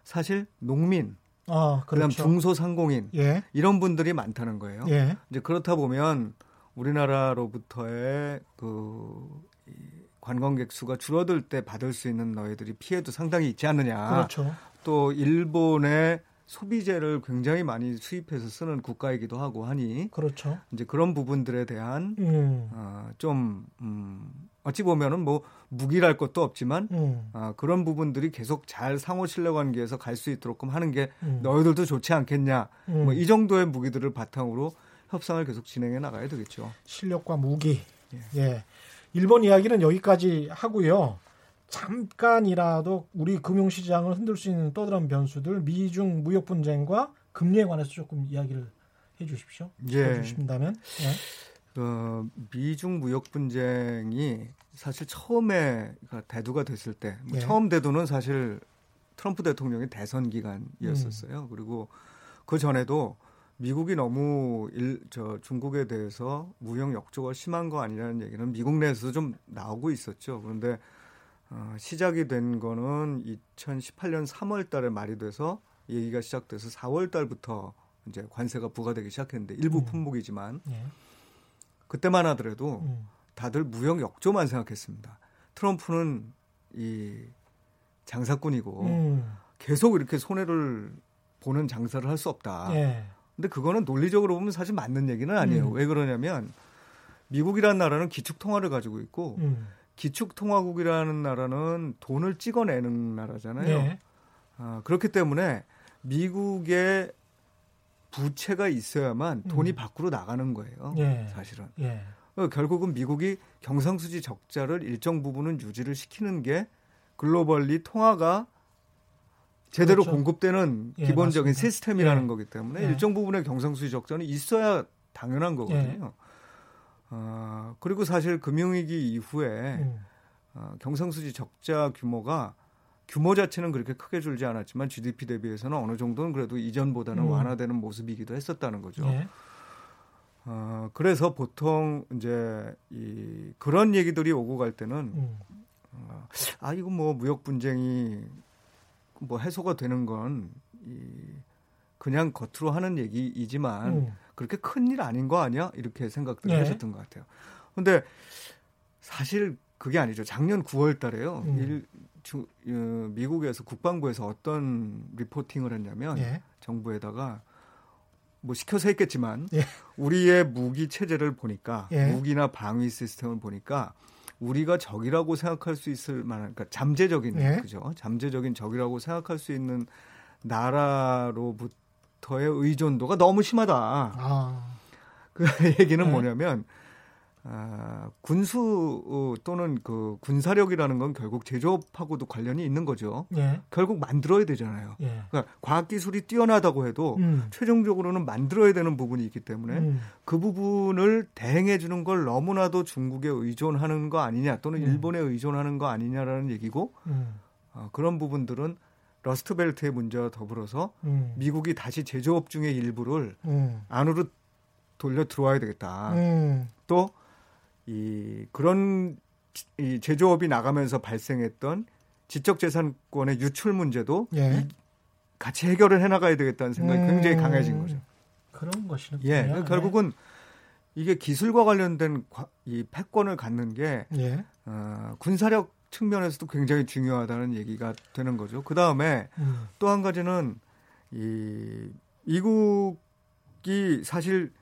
사실 농민 아, 그렇죠. 그다음 중소상공인 예. 이런 분들이 많다는 거예요. 예. 이제 그렇다 보면 우리나라로부터의 그 관광객 수가 줄어들 때 받을 수 있는 너희들이 피해도 상당히 있지 않느냐. 그렇죠. 또 일본의 소비재를 굉장히 많이 수입해서 쓰는 국가이기도 하고 하니 그렇죠. 이제 그런 부분들에 대한 음. 어, 좀 음, 어찌 보면은 뭐 무기랄 것도 없지만 음. 어, 그런 부분들이 계속 잘 상호 신뢰 관계에서 갈 수 있도록 하는 게 음. 너희들도 좋지 않겠냐. 음. 뭐이 정도의 무기들을 바탕으로 협상을 계속 진행해 나가야 되겠죠. 실력과 무기. 예. 예. 일본 이야기는 여기까지 하고요. 잠깐이라도 우리 금융시장을 흔들 수 있는 떠들어간 변수들 미중 무역 분쟁과 금리에 관해서 조금 이야기를 해주십시오. 예. 해주신다면. 예. 어, 미중 무역 분쟁이 사실 처음에 대두가 됐을 때 뭐 예. 처음 대두는 사실 트럼프 대통령의 대선 기간이었었어요. 음. 그리고 그 전에도 미국이 너무 일, 저 중국에 대해서 무역 역조가 심한 거 아니냐는 얘기는 미국 내에서 좀 나오고 있었죠. 그런데 어, 시작이 된 거는 2018년 3월 달에 말이 돼서 얘기가 시작돼서 4월 달부터 이제 관세가 부과되기 시작했는데 일부 음. 품목이지만 예. 그때만 하더라도 음. 다들 무역 역조만 생각했습니다. 트럼프는 이 장사꾼이고 음. 계속 이렇게 손해를 보는 장사를 할 수 없다. 예. 근데 그거는 논리적으로 보면 사실 맞는 얘기는 아니에요. 음. 왜 그러냐면 미국이라는 나라는 기축 통화를 가지고 있고 음. 기축 통화국이라는 나라는 돈을 찍어내는 나라잖아요. 예. 아, 그렇기 때문에 미국의 부채가 있어야만 돈이 음. 밖으로 나가는 거예요. 예. 사실은. 예. 어, 결국은 미국이 경상수지 적자를 일정 부분은 유지를 시키는 게 글로벌리 통화가 제대로 그렇죠. 공급되는 예, 기본적인 맞습니다. 시스템이라는 예. 거기 때문에 예. 일정 부분의 경상수지 적자는 있어야 당연한 거거든요. 어, 그리고 사실 금융위기 이후에 음. 어, 경상수지 적자 규모가 규모 자체는 그렇게 크게 줄지 않았지만 GDP 대비해서는 어느 정도는 그래도 이전보다는 음. 완화되는 모습이기도 했었다는 거죠. 예. 어, 그래서 보통 이제 이 그런 얘기들이 오고 갈 때는 음. 어, 아 이거 뭐 무역 분쟁이 뭐 해소가 되는 건 이, 그냥 겉으로 하는 얘기이지만 음. 그렇게 큰 일 아닌 거 아니야? 이렇게 생각들 네. 하셨던 것 같아요. 근데 사실 그게 아니죠. 작년 9월 달에요. 음. 일, 주, 어, 미국에서 국방부에서 어떤 리포팅을 했냐면 예. 정부에다가 뭐 시켜서 했겠지만 예. 우리의 무기 체제를 보니까 예. 무기나 방위 시스템을 보니까 우리가 적이라고 생각할 수 있을 만한 그러니까 잠재적인 예. 그죠 잠재적인 적이라고 생각할 수 있는 나라로부터의 의존도가 너무 심하다. 아. 그 *laughs* 얘기는 네. 뭐냐면 아, 군수 어, 또는 그 군사력이라는 건 결국 제조업하고도 관련이 있는 거죠. 예. 결국 만들어야 되잖아요. 예. 그러니까 과학 기술이 뛰어나다고 해도 음. 최종적으로는 만들어야 되는 부분이 있기 때문에 음. 그 부분을 대행해 주는 걸 너무나도 중국에 의존하는 거 아니냐 또는 음. 일본에 의존하는 거 아니냐라는 얘기고 음. 어, 그런 부분들은 러스트벨트의 문제와 더불어서 음. 미국이 다시 제조업 중의 일부를 음. 안으로 돌려 들어와야 되겠다. 또 이 그런 이 제조업이 나가면서 발생했던 지적재산권의 유출 문제도 예. 이, 같이 해결을 해나가야 되겠다는 생각이 음, 굉장히 강해진 거죠. 그런 것이군요. 예, 네. 결국은 이게 기술과 관련된 이 패권을 갖는 게 예. 어, 군사력 측면에서도 굉장히 중요하다는 얘기가 되는 거죠. 그 다음에 음. 또한 가지는 이 미국이 사실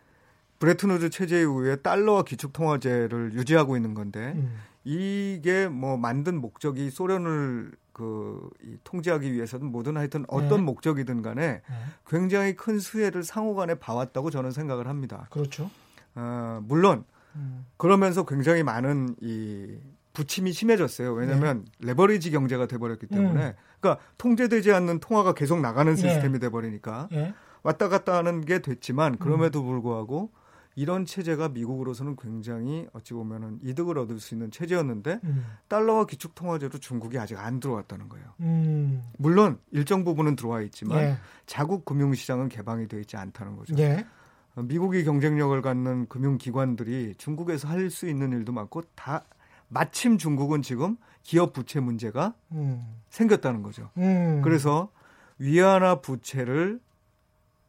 브레트누드 체제 이후에 달러와 기축통화제를 유지하고 있는 건데 음. 이게 뭐 만든 목적이 소련을 그 이, 통제하기 위해서든 뭐든 하여튼 어떤 네. 목적이든 간에 네. 굉장히 큰 수혜를 상호간에 봐왔다고 저는 생각을 합니다. 그렇죠. 어, 물론 음. 그러면서 굉장히 많은 이 부침이 심해졌어요. 왜냐하면 네. 레버리지 경제가 돼버렸기 때문에 음. 그러니까 통제되지 않는 통화가 계속 나가는 네. 시스템이 돼버리니까 네. 왔다 갔다 하는 게 됐지만 그럼에도 음. 불구하고 이런 체제가 미국으로서는 굉장히 어찌 보면은 이득을 얻을 수 있는 체제였는데 음. 달러와 기축 통화제로 중국이 아직 안 들어왔다는 거예요. 음. 물론 일정 부분은 들어와 있지만 예. 자국 금융 시장은 개방이 되어 있지 않다는 거죠. 예. 어, 미국이 경쟁력을 갖는 금융 기관들이 중국에서 할 수 있는 일도 많고 다 마침 중국은 지금 기업 부채 문제가 음. 생겼다는 거죠. 음. 그래서 위안화 부채를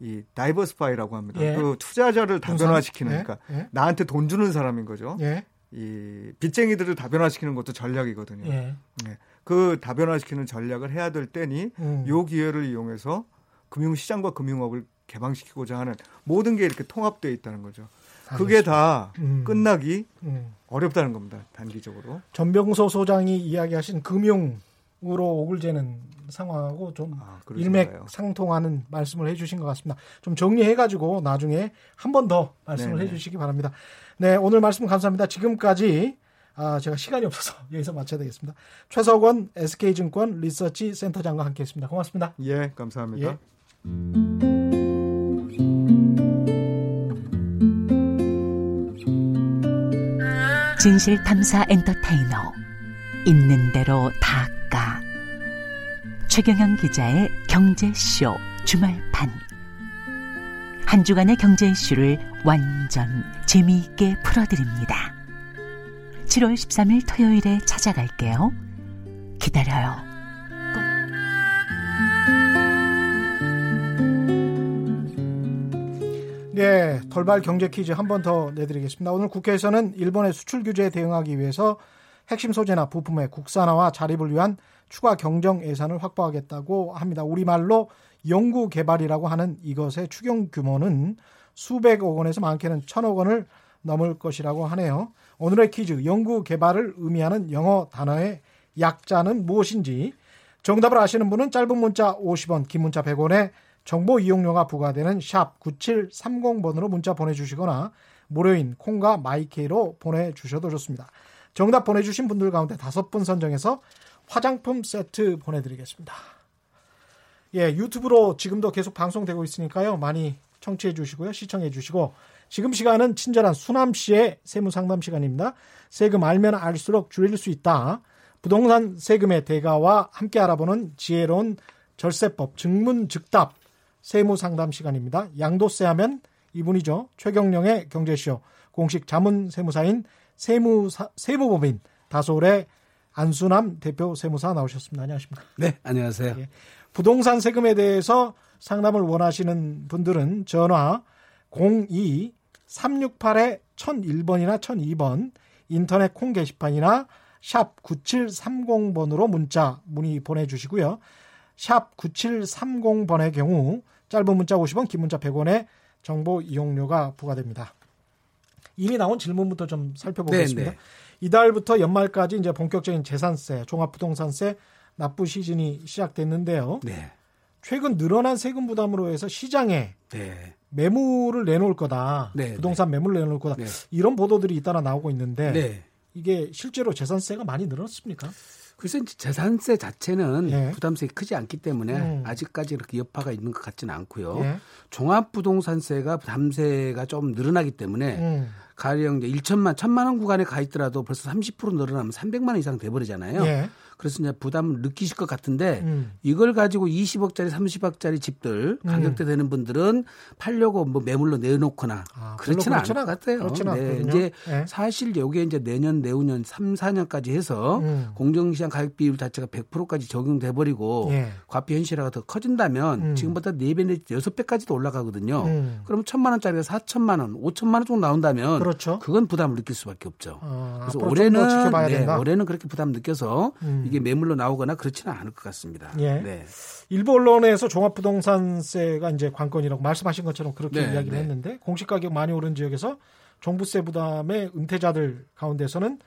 이 다이버스파이라고 합니다. 예. 그 투자자를 다변화시키는 예. 그러니까 예. 나한테 돈 주는 사람인 거죠. 예. 이 빚쟁이들을 다변화시키는 것도 전략이거든요. 예. 예. 그 다변화시키는 전략을 해야 될 때니 음. 요 기회를 이용해서 금융시장과 금융업을 개방시키고자 하는 모든 게 이렇게 통합되어 있다는 거죠. 그게 다 음. 끝나기 음. 어렵다는 겁니다. 단기적으로. 전병소 소장이 이야기하신 금융 으로 오글재는 상황하고 좀 아, 일맥상통하는 말씀을 해주신 것 같습니다. 좀 정리해가지고 나중에 한 번 더 말씀을 네네. 해주시기 바랍니다. 네, 오늘 말씀 감사합니다. 지금까지 아, 제가 시간이 없어서 *laughs* 여기서 마쳐야 되겠습니다. 최석원 SK증권 리서치 센터장과 함께했습니다. 고맙습니다. 예, 감사합니다. 예. 진실 탐사 엔터테이너 있는 대로 다 최경영 기자의 경제쇼 주말 판. 한 주간의 경제 이슈를 완전 재미있게 풀어드립니다. 7월 13일 토요일에 찾아갈게요. 기다려요. 네, 돌발 경제 퀴즈 한 번 더 내드리겠습니다. 오늘 국회에서는 일본의 수출 규제에 대응하기 위해서 핵심 소재나 부품의 국산화와 자립을 위한 추가 경정 예산을 확보하겠다고 합니다. 우리말로 연구 개발이라고 하는 이것의 추경 규모는 수백억 원에서 많게는 천억 원을 넘을 것이라고 하네요. 오늘의 퀴즈 연구 개발을 의미하는 영어 단어의 약자는 무엇인지 정답을 아시는 분은 짧은 문자 50원, 긴 문자 100원에 정보 이용료가 부과되는 샵 9730번으로 문자 보내주시거나 무료인 콩과 마이케이로 보내주셔도 좋습니다. 정답 보내주신 분들 가운데 다섯 분 선정해서 화장품 세트 보내드리겠습니다. 예, 유튜브로 지금도 계속 방송되고 있으니까요. 많이 청취해 주시고요. 시청해 주시고 지금 시간은 친절한 수남 씨의 세무 상담 시간입니다. 세금 알면 알수록 줄일 수 있다. 부동산 세금의 대가와 함께 알아보는 지혜로운 절세법 증문즉답 세무 상담 시간입니다. 양도세 하면 이분이죠. 최경령의 경제쇼 공식 자문 세무사인 세무사, 세무법인 다솔의 안수남 대표 세무사 나오셨습니다. 안녕하십니까? 네, 안녕하세요. 예. 부동산 세금에 대해서 상담을 원하시는 분들은 전화 02-368-1001번이나 1002번 인터넷 콩 게시판이나 샵 9730번으로 문자 문의 보내 주시고요. 샵 9730번의 경우 짧은 문자 50원, 긴 문자 100원의 정보 이용료가 부과됩니다. 이미 나온 질문부터 좀 살펴보겠습니다. 네네. 네. 이달부터 연말까지 이제 본격적인 재산세, 종합부동산세 납부 시즌이 시작됐는데요. 네. 최근 늘어난 세금 부담으로 해서 시장에 네. 매물을 내놓을 거다. 네, 부동산 네. 매물을 내놓을 거다. 네. 이런 보도들이 잇따라 나오고 있는데 네. 이게 실제로 재산세가 많이 늘었습니까? 글쎄 재산세 자체는 예. 부담세가 크지 않기 때문에 음. 아직까지 그렇게 여파가 있는 것 같지는 않고요. 예. 종합부동산세가 부담세가 좀 늘어나기 때문에 음. 가령 이제 1천만, 1천만 원 구간에 가 있더라도 벌써 30% 늘어나면 300만 원 이상 돼버리잖아요. 예. 그래서 이제 부담을 느끼실 것 같은데 음. 이걸 가지고 20억짜리, 30억짜리 집들 음. 가격대 되는 분들은 팔려고 뭐 매물로 내놓거나 아, 그렇지는 않을 것 같아요. 그렇지는 네. 이제 네. 사실 이게 이제 내년, 내후년 3, 4년까지 해서 음. 공정시장 가격 비율 자체가 100%까지 적용돼 버리고 예. 과피 현실화가 더 커진다면 음. 지금보다 4배 내지 6배까지도 올라가거든요. 음. 그럼 천만 원짜리가 4천만 원, 5천만 원 정도 나온다면 그렇죠. 그건 부담을 느낄 수밖에 없죠. 어, 그래서 올해는 네, 올해는 그렇게 부담 느껴서 음. 이게 매물로 나오거나 그렇지는 않을 것 같습니다. 예. 네. 일부 언론에서 종합부동산세가 이제 관건이라고 말씀하신 것처럼 그렇게 네, 이야기를 네. 했는데 공시 가격 많이 오른 지역에서 종부세 부담의 은퇴자들 가운데서는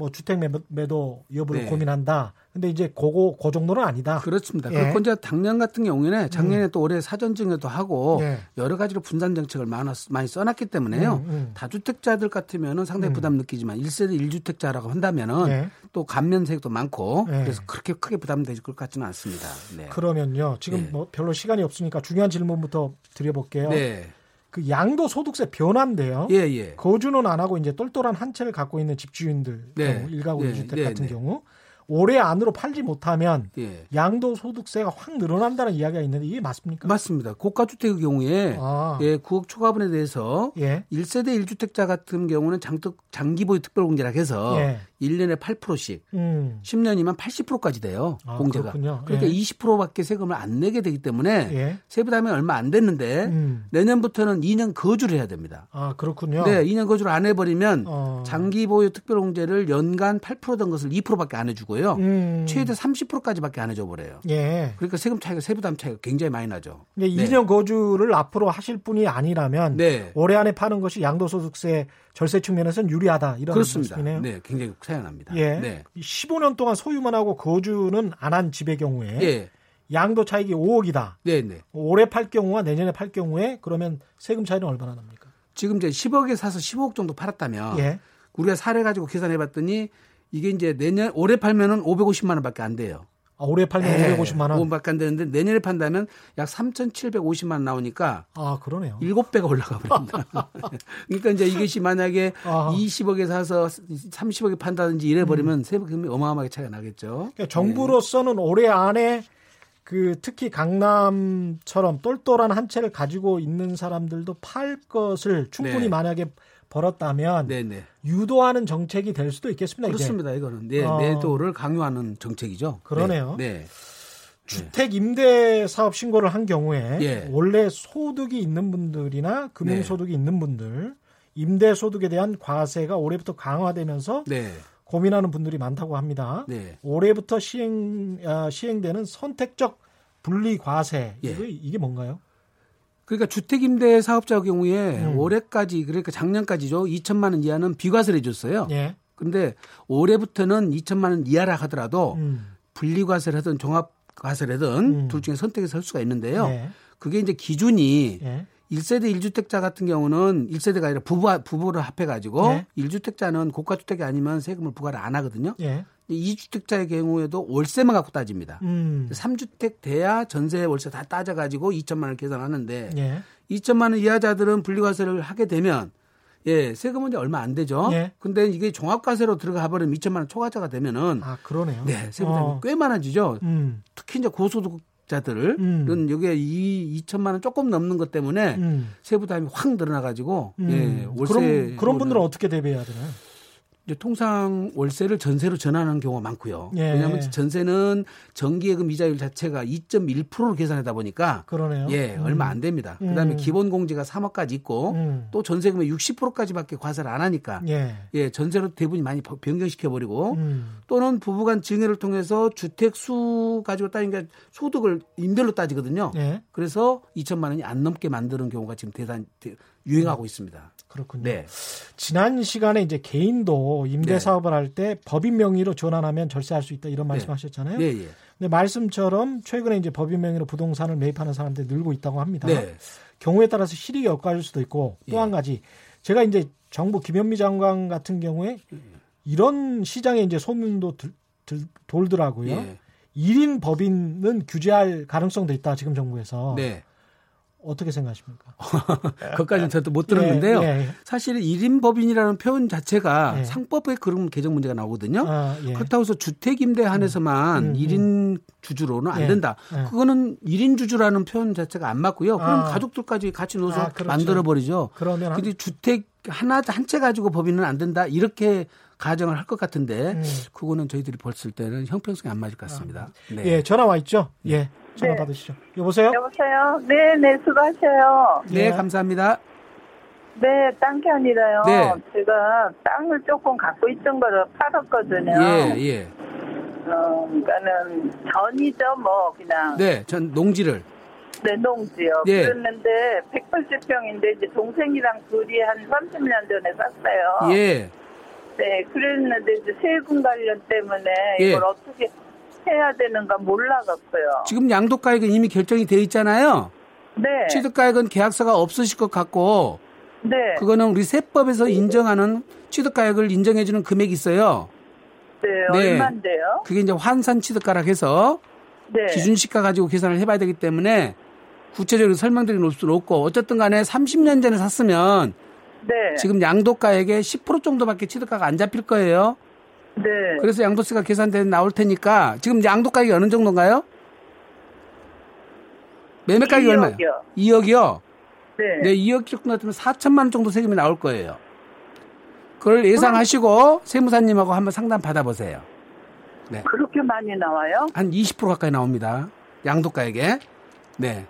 뭐 주택 매도 여부를 네. 고민한다. 근데 이제 그거 그 정도는 아니다. 그렇습니다. 예. 그리고 이제 작년 같은 경우에는 작년에 음. 또 올해 사전 증여도 하고 예. 여러 가지로 분산 정책을 많이, 많이 써놨기 때문에요. 음, 음. 다주택자들 같으면은 상당히 음. 부담 느끼지만 1세대 1주택자라고 한다면은 예. 또 감면세도 많고 예. 그래서 그렇게 크게 부담되실 것 같지는 않습니다. 네. 그러면요. 지금 네. 뭐 별로 시간이 없으니까 중요한 질문부터 드려볼게요. 네. 그 양도 소득세 변화인데요. 예, 예. 거주는 안 하고 이제 똘똘한 한 채를 갖고 있는 집주인들 네. 경우 일가구 네. 주택 네. 같은 네. 경우 올해 안으로 팔지 못하면 예. 양도 소득세가 확 늘어난다는 이야기가 있는데 이게 맞습니까? 맞습니다. 고가 주택의 경우에 아. 예, 9억 초과분에 대해서 예. 1세대 1주택자 같은 경우는 장특, 장기보유 특별공제라 해서 예. 1년에 8%씩 음. 10년이면 80%까지 돼요. 아, 공제가. 그렇군요. 그러니까 예. 20%밖에 세금을 안 내게 되기 때문에 예. 세부담이 얼마 안 됐는데 음. 내년부터는 2년 거주를 해야 됩니다. 아 그렇군요. 네, 2년 거주를 안 해버리면 어. 장기 보유 특별공제를 연간 8%던 것을 2%밖에 안 해주고요. 음. 최대 30%까지밖에 안 해줘 버려요. 예. 그러니까 세금 차이가 세부담 차이가 굉장히 많이 나죠. 네. 2년 거주를 앞으로 하실 분이 아니라면 네. 올해 안에 파는 것이 양도소득세 절세 측면에서는 유리하다 이런 그렇습니다. 말씀이네요. 네, 굉장히 사연합니다. 예. 네. 15년 동안 소유만 하고 거주는 안 한 집의 경우에 예. 양도 차익이 5억이다. 네, 네. 올해 팔 경우와 내년에 팔 경우에 그러면 세금 차이는 얼마나 납니까? 지금 이제 10억에 사서 15억 정도 팔았다면 예. 우리가 사례 가지고 계산해 봤더니 이게 이제 내년 올해 팔면은 550만 원밖에 안 돼요. 아, 올해 팔면 네. 550만 원. 5밖에 안 되는데 내년에 판다면 약 3,750만 원 나오니까 아, 그러네요. 7배가 올라가 버립니다. *laughs* 그러니까 이제 이것이 만약에 아하. 20억에 사서 30억에 판다든지 이래 버리면 음. 세금이 어마어마하게 차이가 나겠죠. 그러니까 정부로서는 네. 올해 안에 그 특히 강남처럼 똘똘한 한 채를 가지고 있는 사람들도 팔 것을 충분히 네. 만약에 벌었다면 네네. 유도하는 정책이 될 수도 있겠습니다. 그렇습니다. 이게. 이거는 네, 어. 매도를 강요하는 정책이죠. 그러네요. 네. 네. 주택 임대 사업 신고를 한 경우에 예. 원래 소득이 있는 분들이나 금융 소득이 네. 있는 분들 임대 소득에 대한 과세가 올해부터 강화되면서 네. 고민하는 분들이 많다고 합니다. 네. 올해부터 시행 아, 시행되는 선택적 분리 과세 예. 이게, 이게 뭔가요? 그러니까 주택임대 사업자 경우에 음. 올해까지 그러니까 작년까지죠 2천만 원 이하는 비과세를 해줬어요. 예. 근데 올해부터는 2천만 원 이하라 하더라도 음. 분리과세를 하든 종합과세를 하든 음. 둘 중에 선택해서 할 수가 있는데요. 예. 그게 이제 기준이 예. 1세대 1주택자 같은 경우는 1세대가 아니라 부부, 부부를 합해가지고 예. 1주택자는 고가주택이 아니면 세금을 부과를 안 하거든요. 예. 2주택자의 경우에도 월세만 갖고 따집니다. 음. 3주택 돼야 전세 월세 다 따져가지고 2천만 원을 계산하는데 예. 2천만 원 이하자들은 분리과세를 하게 되면 예, 세금은 이제 얼마 안 되죠. 예. 근데 이게 종합과세로 들어가 버리면 2천만 원 초과자가 되면은 아, 그러네요. 네, 세금이 어. 꽤 많아지죠. 음. 특히 이제 고소득 자들은 음. 여기에 이 2천만 원 조금 넘는 것 때문에 음. 세부 담이 확 늘어나 가지고 음. 예, 월세 그럼 그런 분들은 어떻게 대비해야 되나요? 이제 통상 월세를 전세로 전환하는 경우가 많고요. 예. 왜냐하면 전세는 정기예금 이자율 자체가 2.1%로 계산하다 보니까 그러네요. 예, 음. 얼마 안 됩니다. 음. 그다음에 기본 공제가 3억까지 있고 음. 또 전세금의 60%까지밖에 과세를 안 하니까 예, 예 전세로 대부분 많이 변경시켜 버리고 음. 또는 부부간 증여를 통해서 주택 수 가지고 따니까 소득을 임대로 따지거든요. 예. 그래서 2천만 원이 안 넘게 만드는 경우가 지금 대단 유행하고 있습니다. 그렇군요. 네. 지난 시간에 이제 개인도 임대 네. 사업을 할때 법인 명의로 전환하면 절세할 수 있다 이런 네. 말씀하셨잖아요. 네. 네. 근데 말씀처럼 최근에 이제 법인 명의로 부동산을 매입하는 사람들이 늘고 있다고 합니다. 네. 경우에 따라서 실익이 엇갈릴 수도 있고 또한 예. 가지 제가 이제 정부 김현미 장관 같은 경우에 이런 시장에 이제 소문도 들, 들, 돌더라고요. 예. 1인 법인은 규제할 가능성도 있다 지금 정부에서. 네. 어떻게 생각하십니까? *laughs* 그것까지는 저도 못 들었는데요. 예, 예. 사실 1인 법인이라는 표현 자체가 예. 상법에 그런 개정 문제가 나오거든요. 아, 예. 그렇다고 해서 주택임대 한해서만 음, 음, 1인 음. 주주로는 안 예, 된다. 예. 그거는 1인 주주라는 표현 자체가 안 맞고요. 그럼 아. 가족들까지 같이 넣어서 아, 그렇죠. 만들어 버리죠. 그러면 근데 주택 하나 한 채 가지고 법인은 안 된다. 이렇게 가정을 할 것 같은데 음. 그거는 저희들이 봤을 때는 형평성이 안 맞을 것 같습니다. 아. 네. 예, 전화 와 있죠? 예. 전화 네. 받으시죠. 여보세요? 여보세요? 네, 네, 수고하셔요. 네, 네. 감사합니다. 네, 딴 게 아니라요. 네. 제가 땅을 조금 갖고 있던 거를 팔았거든요. 예, 예. 어, 그러니까는 전이죠, 뭐, 그냥. 네, 전 농지를. 네, 농지요. 예. 그랬는데 180평인데 이제 동생이랑 둘이 한 30년 전에 샀어요. 예. 네, 그랬는데 이제 세금 관련 때문에 예. 이걸 어떻게 해야 되는가 몰라갖고요. 지금 양도가액은 이미 결정이 돼 있잖아요. 네. 취득가액은 계약서가 없으실 것 같고. 네. 그거는 우리 세법에서 인정하는 취득가액을 인정해주는 금액이 있어요. 네, 네. 얼마인데요? 그게 이제 환산 취득가라 해서 네. 기준시가 가지고 계산을 해봐야 되기 때문에 구체적으로 설명드릴 수는 없고 어쨌든 간에 30년 전에 샀으면 네. 지금 양도가액의 10% 정도밖에 취득가가 안 잡힐 거예요. 네. 그래서 양도세가 계산돼 나올 테니까 지금 양도 가격이 어느 정도인가요? 매매 가격이 얼마예요? 2억이요. 네. 네, 2억 정도 같으면 4천만 원 정도 세금이 나올 거예요. 그걸 예상하시고 세무사님하고 한번 상담 받아보세요. 네. 그렇게 많이 나와요? 한 20% 가까이 나옵니다. 양도가액에. 네.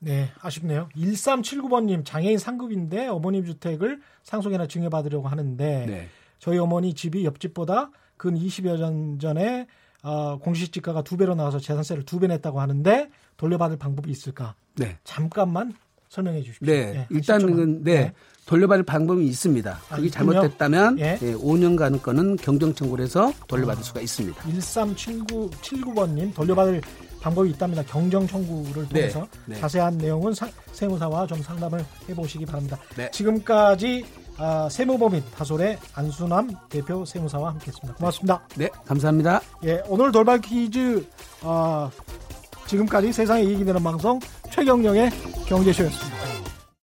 네, 아쉽네요. 1379번님, 장애인 상급인데 어머님 주택을 상속이나 증여받으려고 하는데 네. 저희 어머니 집이 옆집보다 근 20여 년 전에 어, 공시지가가 두 배로 나와서 재산세를 두 배 냈다고 하는데 돌려받을 방법이 있을까? 네. 잠깐만 설명해 주십시오. 네. 네 일단은 네. 네. 돌려받을 방법이 있습니다. 아, 그게 잘못됐다면 예. 네, 5년간 거는 경정청구를 해서 돌려받을 아, 수가 있습니다. 1379번님 돌려받을 방법이 있답니다. 경정청구를 네. 통해서 네. 자세한 내용은 사, 세무사와 좀 상담을 해보시기 바랍니다. 네. 지금까지 아, 세무법인 다솔의 안수남 대표 세무사와 함께했습니다. 고맙습니다. 네, 감사합니다. 예, 오늘 돌발 퀴즈 어, 지금까지 세상에 이익이 되는 방송 최경령의 경제쇼였습니다.